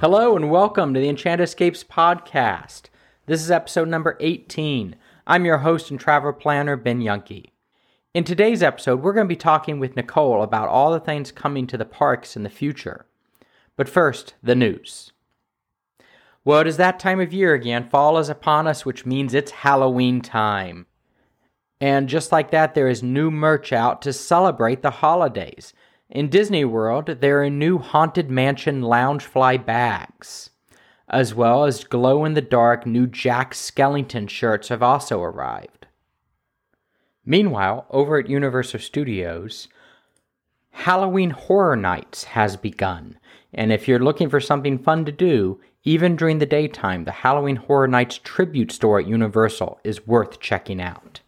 Hello and welcome to the Enchanted Escapes podcast. This is episode number 18. I'm your host and travel planner, Ben Yunke. In today's episode, we're going to be talking with Nicole about all the things coming to the parks in the future. But first, the news. Well, it is that time of year again. Fall is upon us, which means it's Halloween time. And just like that, there is new merch out to celebrate the holidays. In Disney World, there are new Haunted Mansion Loungefly bags, as well as glow in the dark new Jack Skellington shirts have also arrived. Meanwhile, over at Universal Studios, Halloween Horror Nights has begun. And if you're looking for something fun to do, even during the daytime, the Halloween Horror Nights tribute store at Universal is worth checking out.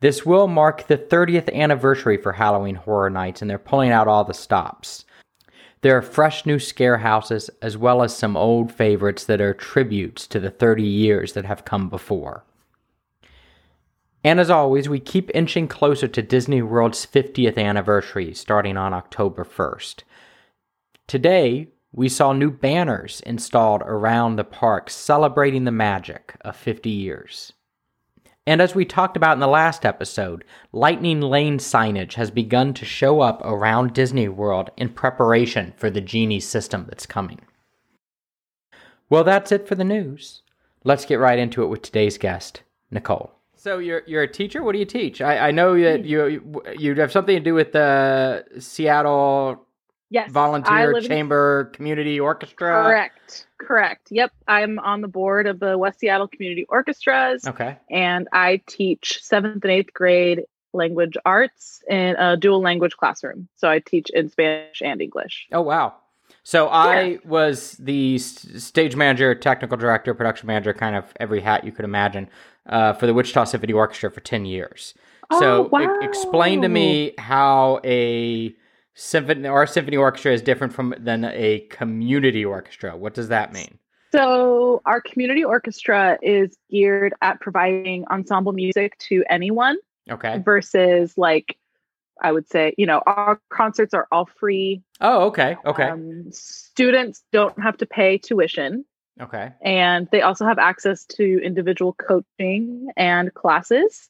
This will mark the 30th anniversary for Halloween Horror Nights, and they're pulling out all the stops. There are fresh new scare houses, as well as some old favorites that are tributes to the 30 years that have come before. And as always, we keep inching closer to Disney World's 50th anniversary, starting on October 1st. Today, we saw new banners installed around the park celebrating the magic of 50 years. And as we talked about in the last episode, Lightning Lane signage has begun to show up around Disney World in preparation for the Genie system that's coming. Well, that's it for the news. Let's get right into it with today's guest, Nicole. So you're you're a teacher. What do you teach? I, I know that you you have something to do with the Seattle Yes. Volunteer live in- Chamber Community Orchestra. Correct. Correct. Yep. I'm on the board of the West Seattle Community Orchestras Okay. and I teach seventh and eighth grade language arts in a dual language classroom. So I teach in Spanish and English. Oh wow. So I was the stage manager, technical director, production manager, kind of every hat you could imagine, uh, for the Wichita Symphony Orchestra for ten years. so Oh, e- explain to me how a symphony or symphony orchestra is different from than a community orchestra. What does that mean? So our community orchestra is geared at providing ensemble music to anyone Okay. versus like I would say, you know, our concerts are all free. Oh, okay. Okay. Um, students don't have to pay tuition. okay. and they also have access to individual coaching and classes.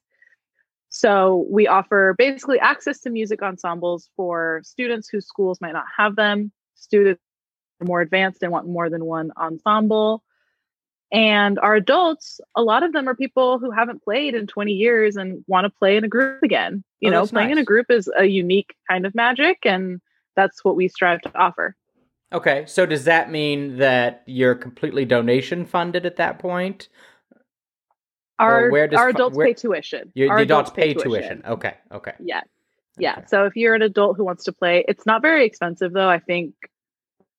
So we offer basically access to music ensembles for students whose schools might not have them, students who are more advanced and want more than one ensemble. And our adults, a lot of them are people who haven't played in 20 years and want to play in a group again. You Oh, know, playing in a group is a unique kind of magic, and that's what we strive to offer. Okay. So does that mean that you're completely donation funded at that point? Our, where does our adults where- pay tuition. You, Our the adults pay tuition. Okay. Okay. Yeah. Yeah. Okay. So if you're an adult who wants to play, it's not very expensive though. I think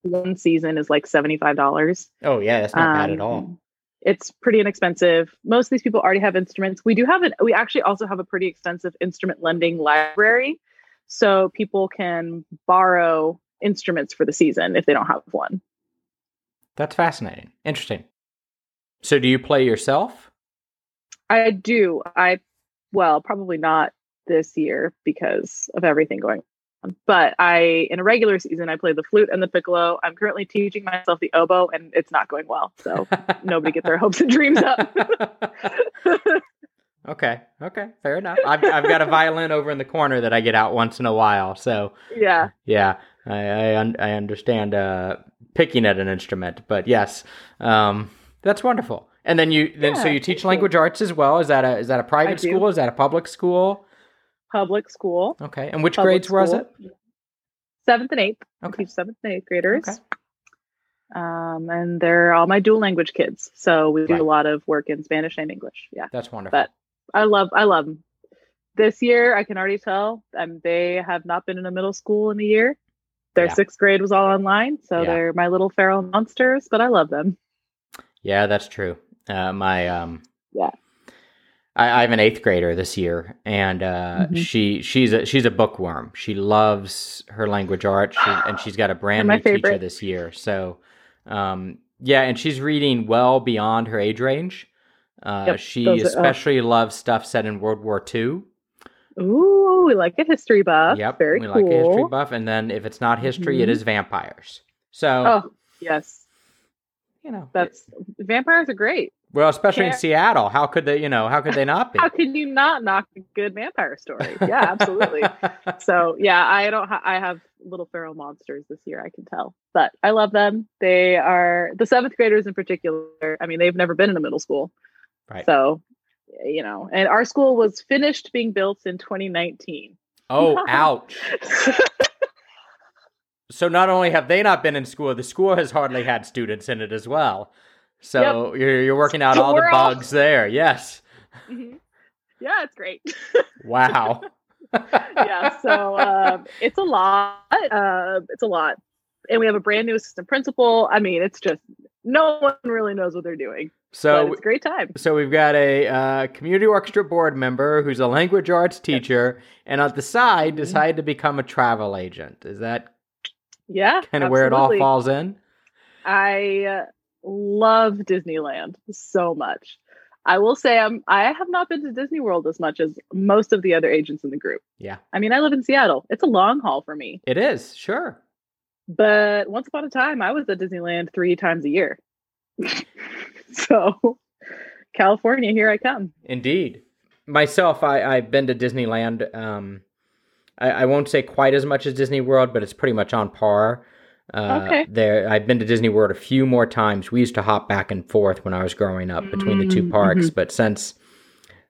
one season is like $75. Oh yeah, that's not bad at Um, all. It's pretty inexpensive. Most of these people already have instruments. We do have an we actually also have a pretty extensive instrument lending library. So people can borrow instruments for the season if they don't have one. That's fascinating. Interesting. So do you play yourself? I do. I well, probably not this year because of everything going on. But I in a regular season I play the flute and the piccolo. I'm currently teaching myself the oboe and it's not going well. So nobody get their hopes and dreams up. okay. Okay. Fair enough. I've, I've got a violin over in the corner that I get out once in a while. So yeah. yeah, I I, un- I understand uh, picking at an instrument, but yes, um, that's wonderful. And then you then so you teach language arts as well. Is that a is that a private do. school? Is that a public school? Public school. Okay. And which Public grades was school. it? Seventh and eighth. I Okay. teach seventh and eighth graders. Okay. Um, and they're all my dual language kids. So we do Right. a lot of work in Spanish and English. Yeah. That's wonderful. but I love I love them. This year, I can already tell um, they have not been in a middle school in a year. Their Yeah. sixth grade was all online, so Yeah. they're my little feral monsters. But I love them. Yeah, that's true. Uh, my um, Yeah. I, I have an eighth grader this year, and uh, Mhm. she she's a she's a bookworm. She loves her language art, she, and she's got a brand new teacher this year. So, um, yeah, and she's reading well beyond her age range. Uh, Yep, she are- oh. especially loves stuff set in World War II. Ooh, we like a history buff. yep, very we cool. like a history buff, and then if it's not history, it Mhm. is vampires. So Oh, Yes, You know, that's vampires are great. Well, especially in Seattle. How could they? You know, how could they not be? How can you not knock a good vampire story? Yeah, absolutely. so yeah, I don't. Ha- I have little feral monsters this year. I can tell, but I love them. They are the seventh graders in particular. I mean, they've never been in a middle school, Right. So, you know, and our school was finished being built in 2019. oh, ouch. So not only have they not been in school, the school has hardly had students in it as well. So you're you're working out So all the all- bugs there. Yes. Mhm. Yeah, it's great. Wow. yeah, so um, it's a lot. Uh, it's a lot, and we have a brand new assistant principal. I mean, it's just no one really knows what they're doing. So it's a great time. so we've got a uh, community orchestra board member who's a language arts teacher, and on the side Mhm. decided to become a travel agent. Is that Yeah, kind of where it all falls in? I uh, love Disneyland so much. I will say I'm I have not been to Disney World as much as most of the other agents in the group. Yeah. I mean, I live in Seattle. It's a long haul for me. It is sure. But once upon a time, I was at Disneyland 3 times a year. so, California, here I come. Indeed. Myself, I, I've been to Disneyland. Um, I, I won't say quite as much as Disney World, but it's pretty much on par. Uh, Okay. There, I've been to Disney World a few more times. We used to hop back and forth when I was growing up between the two Mm, parks, but since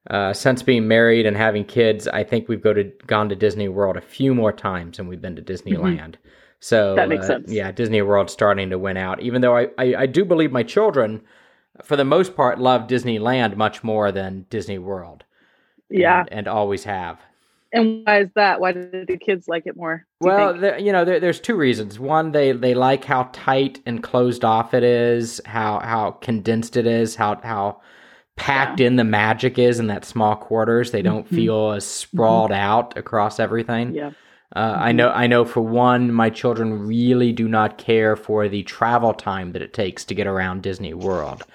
uh, since being married and having kids, I think we've go to gone to Disney World a few more times than we've been to Disneyland. So Mm-hmm. That makes uh, sense. Yeah, Disney World's starting to win out. Even though I, I, I do believe my children, for the most part, love Disneyland much more than Disney World. Yeah. and, and always have. And why is that? Why do the kids like it more? do you Well, there, you know, there, there's two reasons. One, they they like how tight and closed off it is, how how condensed it is, how how packed in the magic is in that small quarters. They don't Mhm. feel as sprawled out across everything. yeah. Uh, I Mhm. know. I know. For one, my children really do not care for the travel time that it takes to get around Disney World.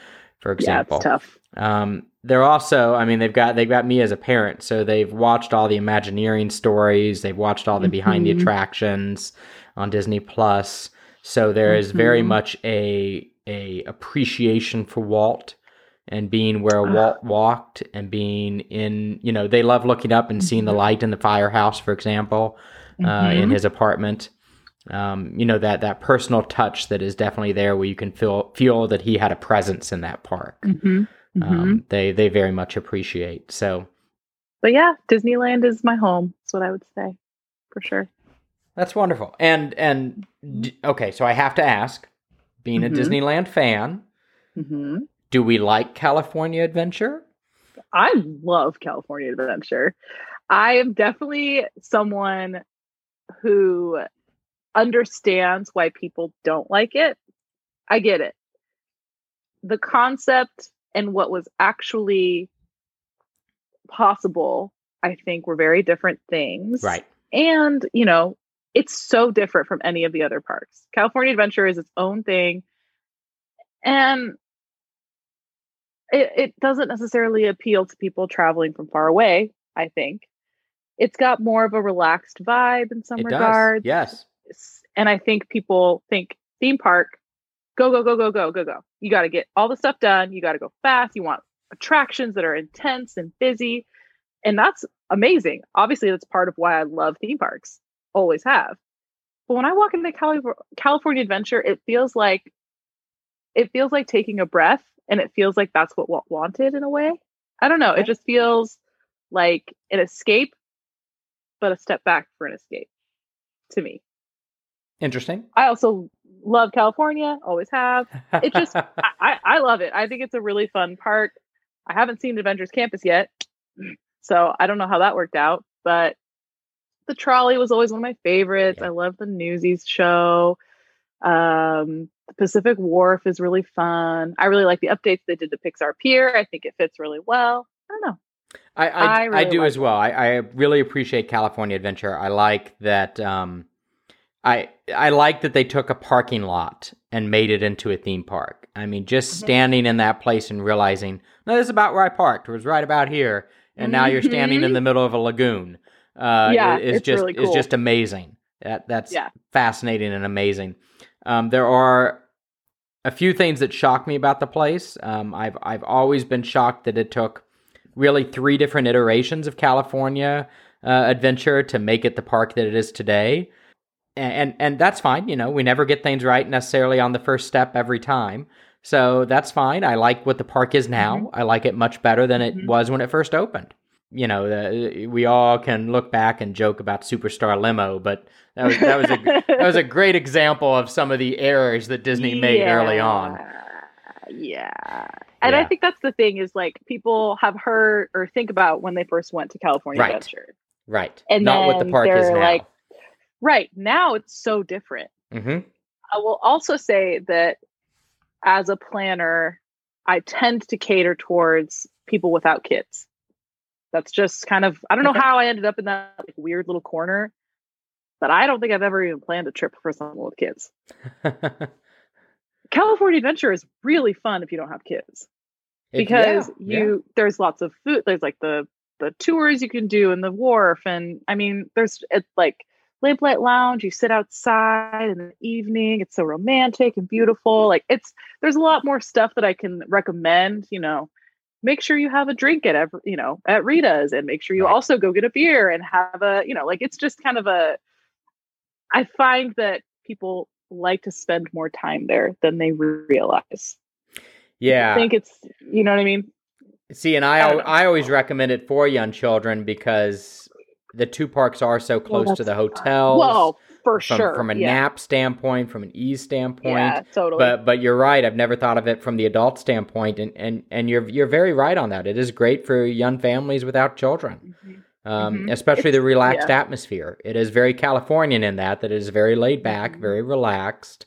For Yeah, example, it's tough. um, they're also, I mean, they've got they've got me as a parent, so they've watched all the Imagineering stories, they've watched all the behind the Mhm. attractions on Disney Plus. So there is very Mhm. much a a appreciation for Walt and being where Ah. Walt walked and being in, you know, they love looking up and seeing the Mhm. light in the firehouse, for example, uh, in Mhm. his apartment. Um, you know that that personal touch that is definitely there, where you can feel feel that he had a presence in that park Mhm. Mhm. um, they they very much appreciate. So but yeah, Disneyland is my home. That's what I would say for sure. that's wonderful. And and okay, so I have to ask, being Mhm. a Disneyland fan, hmm do we like California Adventure? I love California Adventure. I am definitely someone who understands why people don't like it. I get it. The concept and what was actually possible, I think, were very different things. Right. And, you know, it's so different from any of the other parks. California Adventure is its own thing. And it, it doesn't necessarily appeal to people traveling from far away, I think. It's got more of a relaxed vibe in some it regards. does. Yes. And I think people think theme park, go, go, go, go, go, go, go. You got to get all the stuff done. You got to go fast. You want attractions that are intense and busy. And that's amazing. Obviously, that's part of why I love theme parks, always have. But when I walk into Cali- California Adventure, it feels like it feels like taking a breath and it feels like that's what Walt wanted in a way. I don't know. It just feels like an escape, but a step back for an escape to me. Interesting. I also love California, always have. It just, I, I, love it. I think it's a really fun park. I haven't seen Avengers Campus yet, so I don't know how that worked out, but the trolley was always one of my favorites. Yeah. I love the Newsies show. Um, the Pacific Wharf is really fun. I really like the updates they did to Pixar Pier. I think it fits really well. I don't know. I I, I I, do like as well. I, I really appreciate California Adventure. I like that. Um, I I like that they took a parking lot and made it into a theme park. I mean, just Mhm. standing in that place and realizing, no, this is about where I parked. It was right about here, and now you're standing in Mhm. the middle of a lagoon. Uh, Yeah, is it's just really is just amazing. That that's Yeah. fascinating and amazing. Um, there are a few things that shocked me about the place. Um, I've I've always been shocked that it took really three different iterations of California uh, Adventure to make it the park that it is today. And, and that's fine. You know, we never get things right necessarily on the first step every time. So that's fine. I like what the park is now. Mm-hmm. I like it much better than it mm-hmm. was when it first opened. You know, the, we all can look back and joke about Superstar Limo, but that was that was a that was a great example of some of the errors that Disney made yeah. early on. Yeah. And yeah. I think that's the thing is like people have heard or think about when they first went to California right. Adventure. Right. And not what the park is now. Like, right. Now it's so different. Mm-hmm. I will also say that as a planner, I tend to cater towards people without kids. That's just kind of I don't know how I ended up in that like, weird little corner, but I don't think I've ever even planned a trip for someone with kids. California Adventure is really fun if you don't have kids. Because yeah, you yeah. there's lots of food, there's like the the tours you can do in the wharf and I mean there's it's like lamplight lounge you sit outside in the evening it's so romantic and beautiful like it's there's a lot more stuff that i can recommend you know. Make sure you have a drink at every you know at rita's and make sure you also go get a beer and have a you know like it's just kind of a i find that people like to spend more time there than they realize. Yeah. i think it's you know what i mean? See and i i, I always recommend it for young children because the two parks are so close well, to the hotels. Well, for from, sure. From a yeah. nap standpoint, from an ease standpoint. Yeah, totally. But but you're right. I've never thought of it from the adult standpoint, and and and you're you're very right on that. It is great for young families without children. Mm-hmm. Um, mm-hmm. especially it's, the relaxed yeah. atmosphere. It is very Californian in that that it is very laid back, mm-hmm. very relaxed.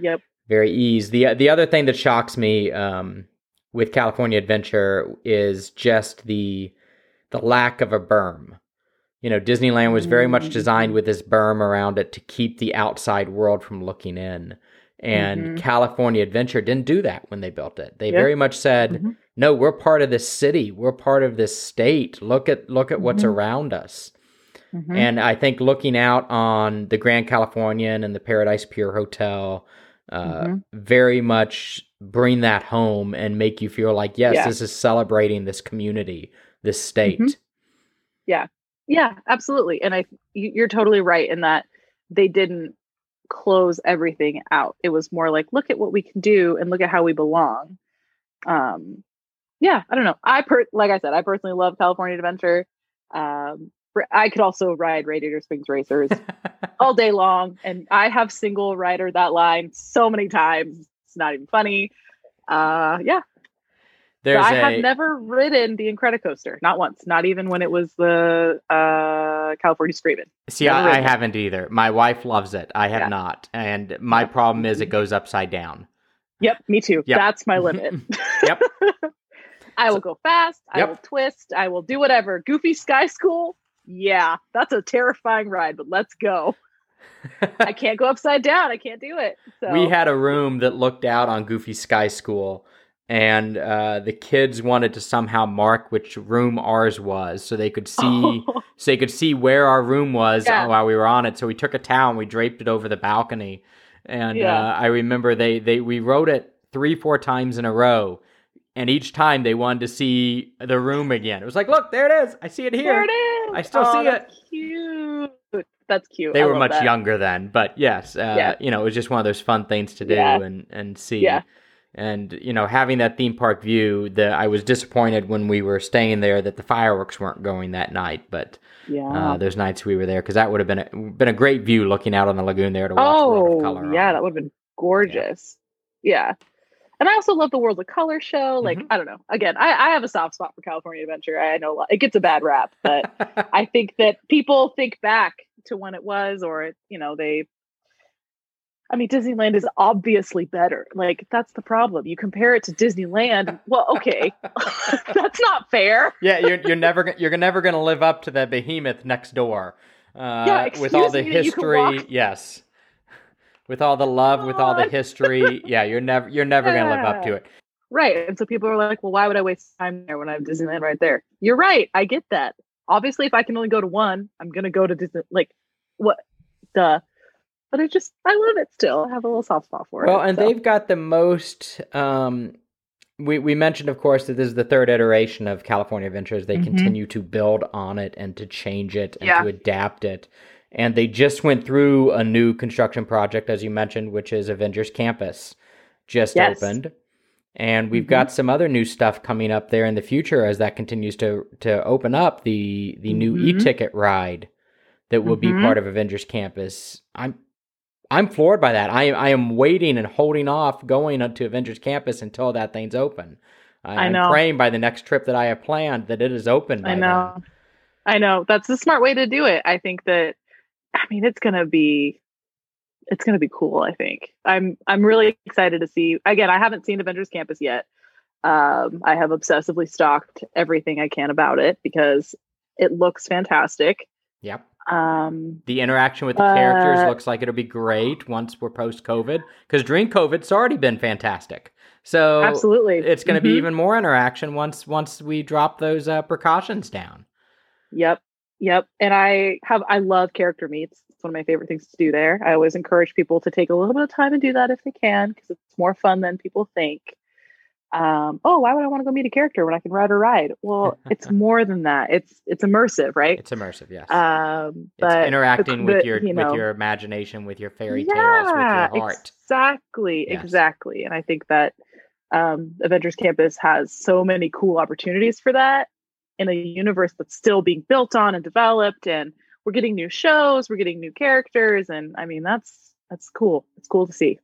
Yep. Very ease. the The other thing that shocks me um, with California Adventure is just the the lack of a berm. You know, Disneyland was very much designed with this berm around it to keep the outside world from looking in. And mm-hmm. California Adventure didn't do that when they built it. They yep. very much said, mm-hmm. "No, we're part of this city. We're part of this state. Look at look at mm-hmm. what's around us." Mm-hmm. And I think looking out on the Grand Californian and the Paradise Pier Hotel uh, mm-hmm. very much bring that home and make you feel like, yes, yeah. this is celebrating this community, this state. Mm-hmm. Yeah. Yeah, absolutely. And I you're totally right in that they didn't close everything out. It was more like look at what we can do and look at how we belong. Um yeah, I don't know. I per like I said, I personally love California Adventure. Um I could also ride Radiator Springs Racers all day long and I have single rider that line so many times. It's not even funny. Uh yeah, there's I a, have never ridden the Incredicoaster, not once, not even when it was the uh, California Screaming. See, I, I haven't either. My wife loves it. I have yeah. not, and my problem is it goes upside down. Yep, me too. Yep. That's my limit. yep. I will go fast. Yep. I will twist. I will do whatever. Goofy Sky School. Yeah, that's a terrifying ride, but let's go. I can't go upside down. I can't do it. So. We had a room that looked out on Goofy Sky School and uh, the kids wanted to somehow mark which room ours was, so they could see, oh. so they could see where our room was yeah. while we were on it. So we took a towel and we draped it over the balcony, and yeah. uh, I remember they they we rode it three four times in a row, and each time they wanted to see the room again. It was like, look, there it is. I see it here. There it is. I still oh, see it. Cute. That's cute. They I were much that. younger then, but yes, uh, yeah. you know, it was just one of those fun things to do and and see. Yeah and you know having that theme park view the i was disappointed when we were staying there that the fireworks weren't going that night but yeah uh, those nights we were there because that would have been a, been a great view looking out on the lagoon there to watch oh, World of Color yeah on. that would have been gorgeous yeah. yeah. and i also love the world of color show like mm-hmm. i don't know again I, I have a soft spot for california adventure i know it gets a bad rap but i think that people think back to when it was or you know they I mean, Disneyland is obviously better. Like, that's the problem. You compare it to Disneyland. Well, okay, that's not fair. yeah, you're you're never you're never going to live up to the behemoth next door. Uh, yeah, with all the history, yes. With all the love, with all the history, yeah, you're never you're never yeah. going to live up to it. Right, and so people are like, "Well, why would I waste time there when I have Disneyland right there?" You're right. I get that. Obviously, if I can only go to one, I'm going to go to Disney. Like, what? the but I just I love it still. I have a little soft spot for well, it. Well, and so. they've got the most. Um, we we mentioned, of course, that this is the third iteration of California Adventures. They Mhm. continue to build on it and to change it and Yeah. to adapt it. And they just went through a new construction project, as you mentioned, which is Avengers Campus, just Yes. opened. And we've Mhm. got some other new stuff coming up there in the future as that continues to to open up. The the new Mhm. e-ticket ride that will be Mhm. part of Avengers Campus. I'm I'm floored by that. I I am waiting and holding off going to Avengers Campus until that thing's open. I, am praying by the next trip that I have planned that it is open. I know. I know. That's the smart way to do it. I think that I mean it's gonna be it's gonna be cool, I think. I'm I'm really excited to see again, I haven't seen Avengers Campus yet. Um, I have obsessively stalked everything I can about it because it looks fantastic. Yep. Um The interaction with the characters looks like it'll be great once we're post COVID because during COVID it's already been fantastic. So absolutely. it's going to be Mhm. even more interaction once once we drop those uh, precautions down. Yep. Yep. And I have I love character meets. It's one of my favorite things to do there. I always encourage people to take a little bit of time and do that if they can, because it's more fun than people think. Um, oh, why would I want to go meet a character when I can ride a ride? Well, it's more than that. It's it's immersive, right? It's immersive, yes. Um, it's but interacting the- with your you know, with your imagination, with your fairy tales, with your heart. Exactly, Yes. exactly. And I think that um, Avengers Campus has so many cool opportunities for that in a universe that's still being built on and developed. And we're getting new shows, we're getting new characters, and I mean that's that's cool. It's cool to see.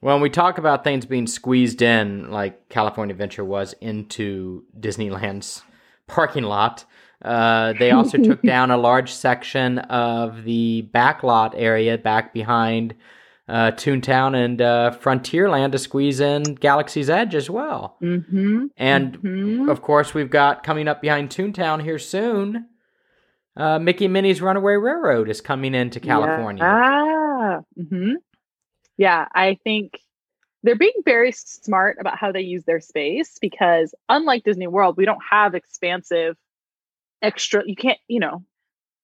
Well, when we talk about things being squeezed in, like California Adventure was into Disneyland's parking lot, uh, they also took down a large section of the back lot area back behind uh, Toontown and uh, Frontierland to squeeze in Galaxy's Edge as well. Mm-hmm. And Mhm. of course, we've got coming up behind Toontown here soon. Uh, Mickey Minnie's Runaway Railroad is coming into California. Yeah. hmm Yeah, I think they're being very smart about how they use their space because unlike Disney World, we don't have expansive extra you can't, you know,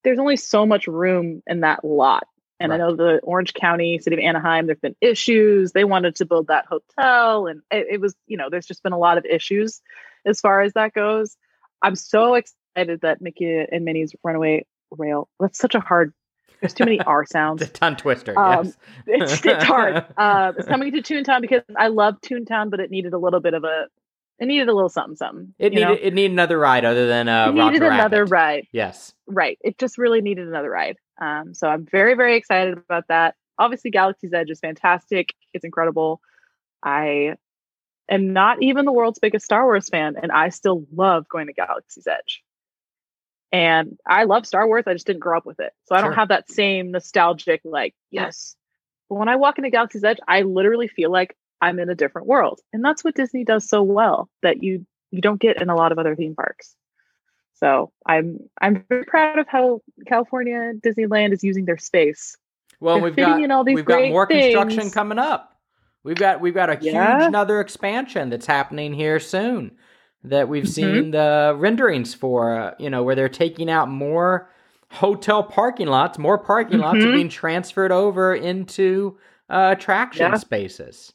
there's only so much room in that lot. And I know the Orange County, City of Anaheim, there've been issues. They wanted to build that hotel and it, it was, you know, there's just been a lot of issues as far as that goes. I'm so excited that Mickey and Minnie's Runaway Rail. That's such a hard there's too many R sounds. The tongue twister, Um, yes. it's, it's hard. Uh, it's coming to Toontown because I love Toontown, but it needed a little bit of a, it needed a little something, something. It you know? needed it needed another ride other than uh, it needed another Rabbit. ride. Yes. Right. It just really needed another ride. Um, so I'm very, very excited about that. Obviously, Galaxy's Edge is fantastic. It's incredible. I am not even the world's biggest Star Wars fan, and I still love going to Galaxy's Edge. And I love Star Wars. I just didn't grow up with it. So I Sure. don't have that same nostalgic, like, yes. But when I walk into Galaxy's Edge, I literally feel like I'm in a different world. And that's what Disney does so well that you you don't get in a lot of other theme parks. So I'm I'm very proud of how California Disneyland is using their space. Well, They're we've got in all these we've got more construction coming up. We've got we've got a Yeah. huge another expansion that's happening here soon that we've Mhm. seen the renderings for. Uh, you know, where they're taking out more hotel parking lots, more parking lots are Mhm. being transferred over into uh, attraction Yeah. spaces.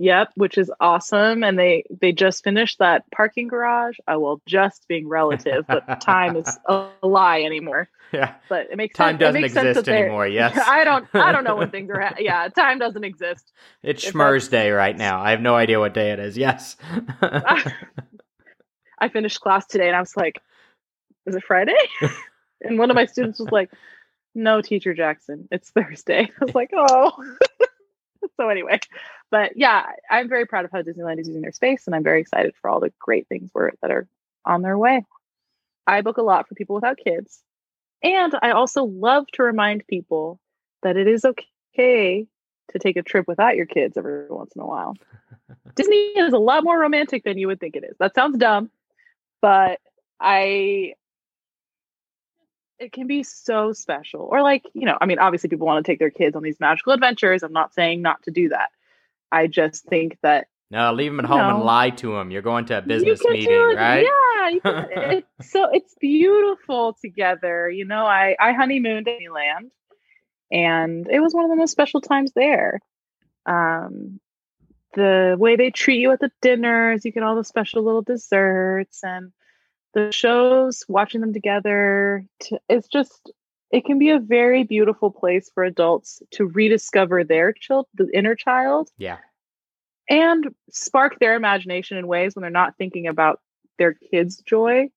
Yep, which is awesome. And they they just finished that parking garage. I will just being relative, but time is a lie anymore. Yeah, But it makes time sense. doesn't exist anymore. Yes, I don't I don't know when things are. Ha- yeah, time doesn't exist. it's if Schmur's Day right now. I have no idea what day it is. Yes. I finished class today and I was like, is it Friday? and one of my students was like, no, teacher Jackson, it's Thursday. I was like, oh. so anyway, but yeah, I'm very proud of how Disneyland is using their space and I'm very excited for all the great things where, that are on their way. I book a lot for people without kids. And I also love to remind people that it is okay to take a trip without your kids every once in a while. Disney is a lot more romantic than you would think it is. That sounds dumb, but I it can be so special. Or like, you know, I mean, obviously people want to take their kids on these magical adventures. I'm not saying not to do that. I just think that no, leave them at home and lie to them. You're going to a business meeting, it, right? Yeah, can, it's so it's beautiful together. You know, I I honeymooned in Disneyland, and it was one of the most special times there. Um, the way they treat you at the dinners, you get all the special little desserts and the shows, watching them together. To, it's just, it can be a very beautiful place for adults to rediscover their child, the inner child. Yeah. And spark their imagination in ways when they're not thinking about their kids' joy.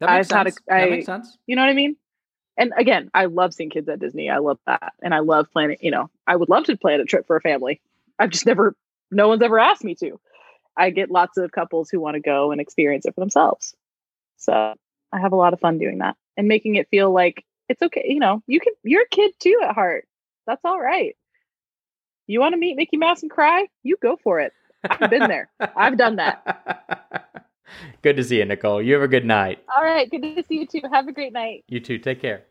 That makes I've had sense. a- I- that makes sense. You know what I mean? And again, I love seeing kids at Disney. I love that. And I love planning, you know, I would love to plan a trip for a family. I've just never, no one's ever asked me to. I get lots of couples who want to go and experience it for themselves. So I have a lot of fun doing that and making it feel like it's okay. You know, you can, you're a kid too at heart. That's all right. You want to meet Mickey Mouse and cry? You go for it. I've been there. I've done that. good to see you, Nicole. You have a good night. All right. Good to see you too. Have a great night. You too. Take care.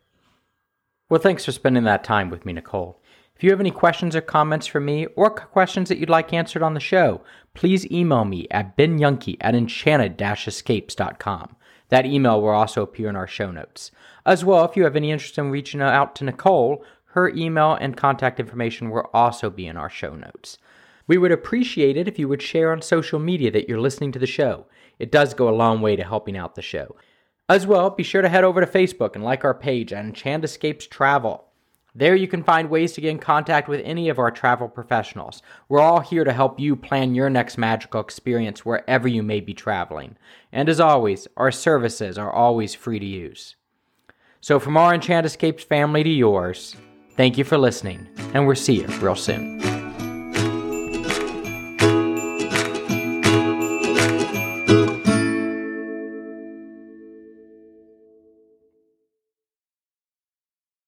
Well, thanks for spending that time with me, Nicole. If you have any questions or comments for me, or questions that you'd like answered on the show, please email me at benyunkie at enchanted-escapes.com. That email will also appear in our show notes. As well, if you have any interest in reaching out to Nicole, her email and contact information will also be in our show notes. We would appreciate it if you would share on social media that you're listening to the show. It does go a long way to helping out the show. As well, be sure to head over to Facebook and like our page at Enchanted Escapes Travel. There you can find ways to get in contact with any of our travel professionals. We're all here to help you plan your next magical experience wherever you may be traveling. And as always, our services are always free to use. So from our Enchanted Escapes family to yours, thank you for listening, and we'll see you real soon.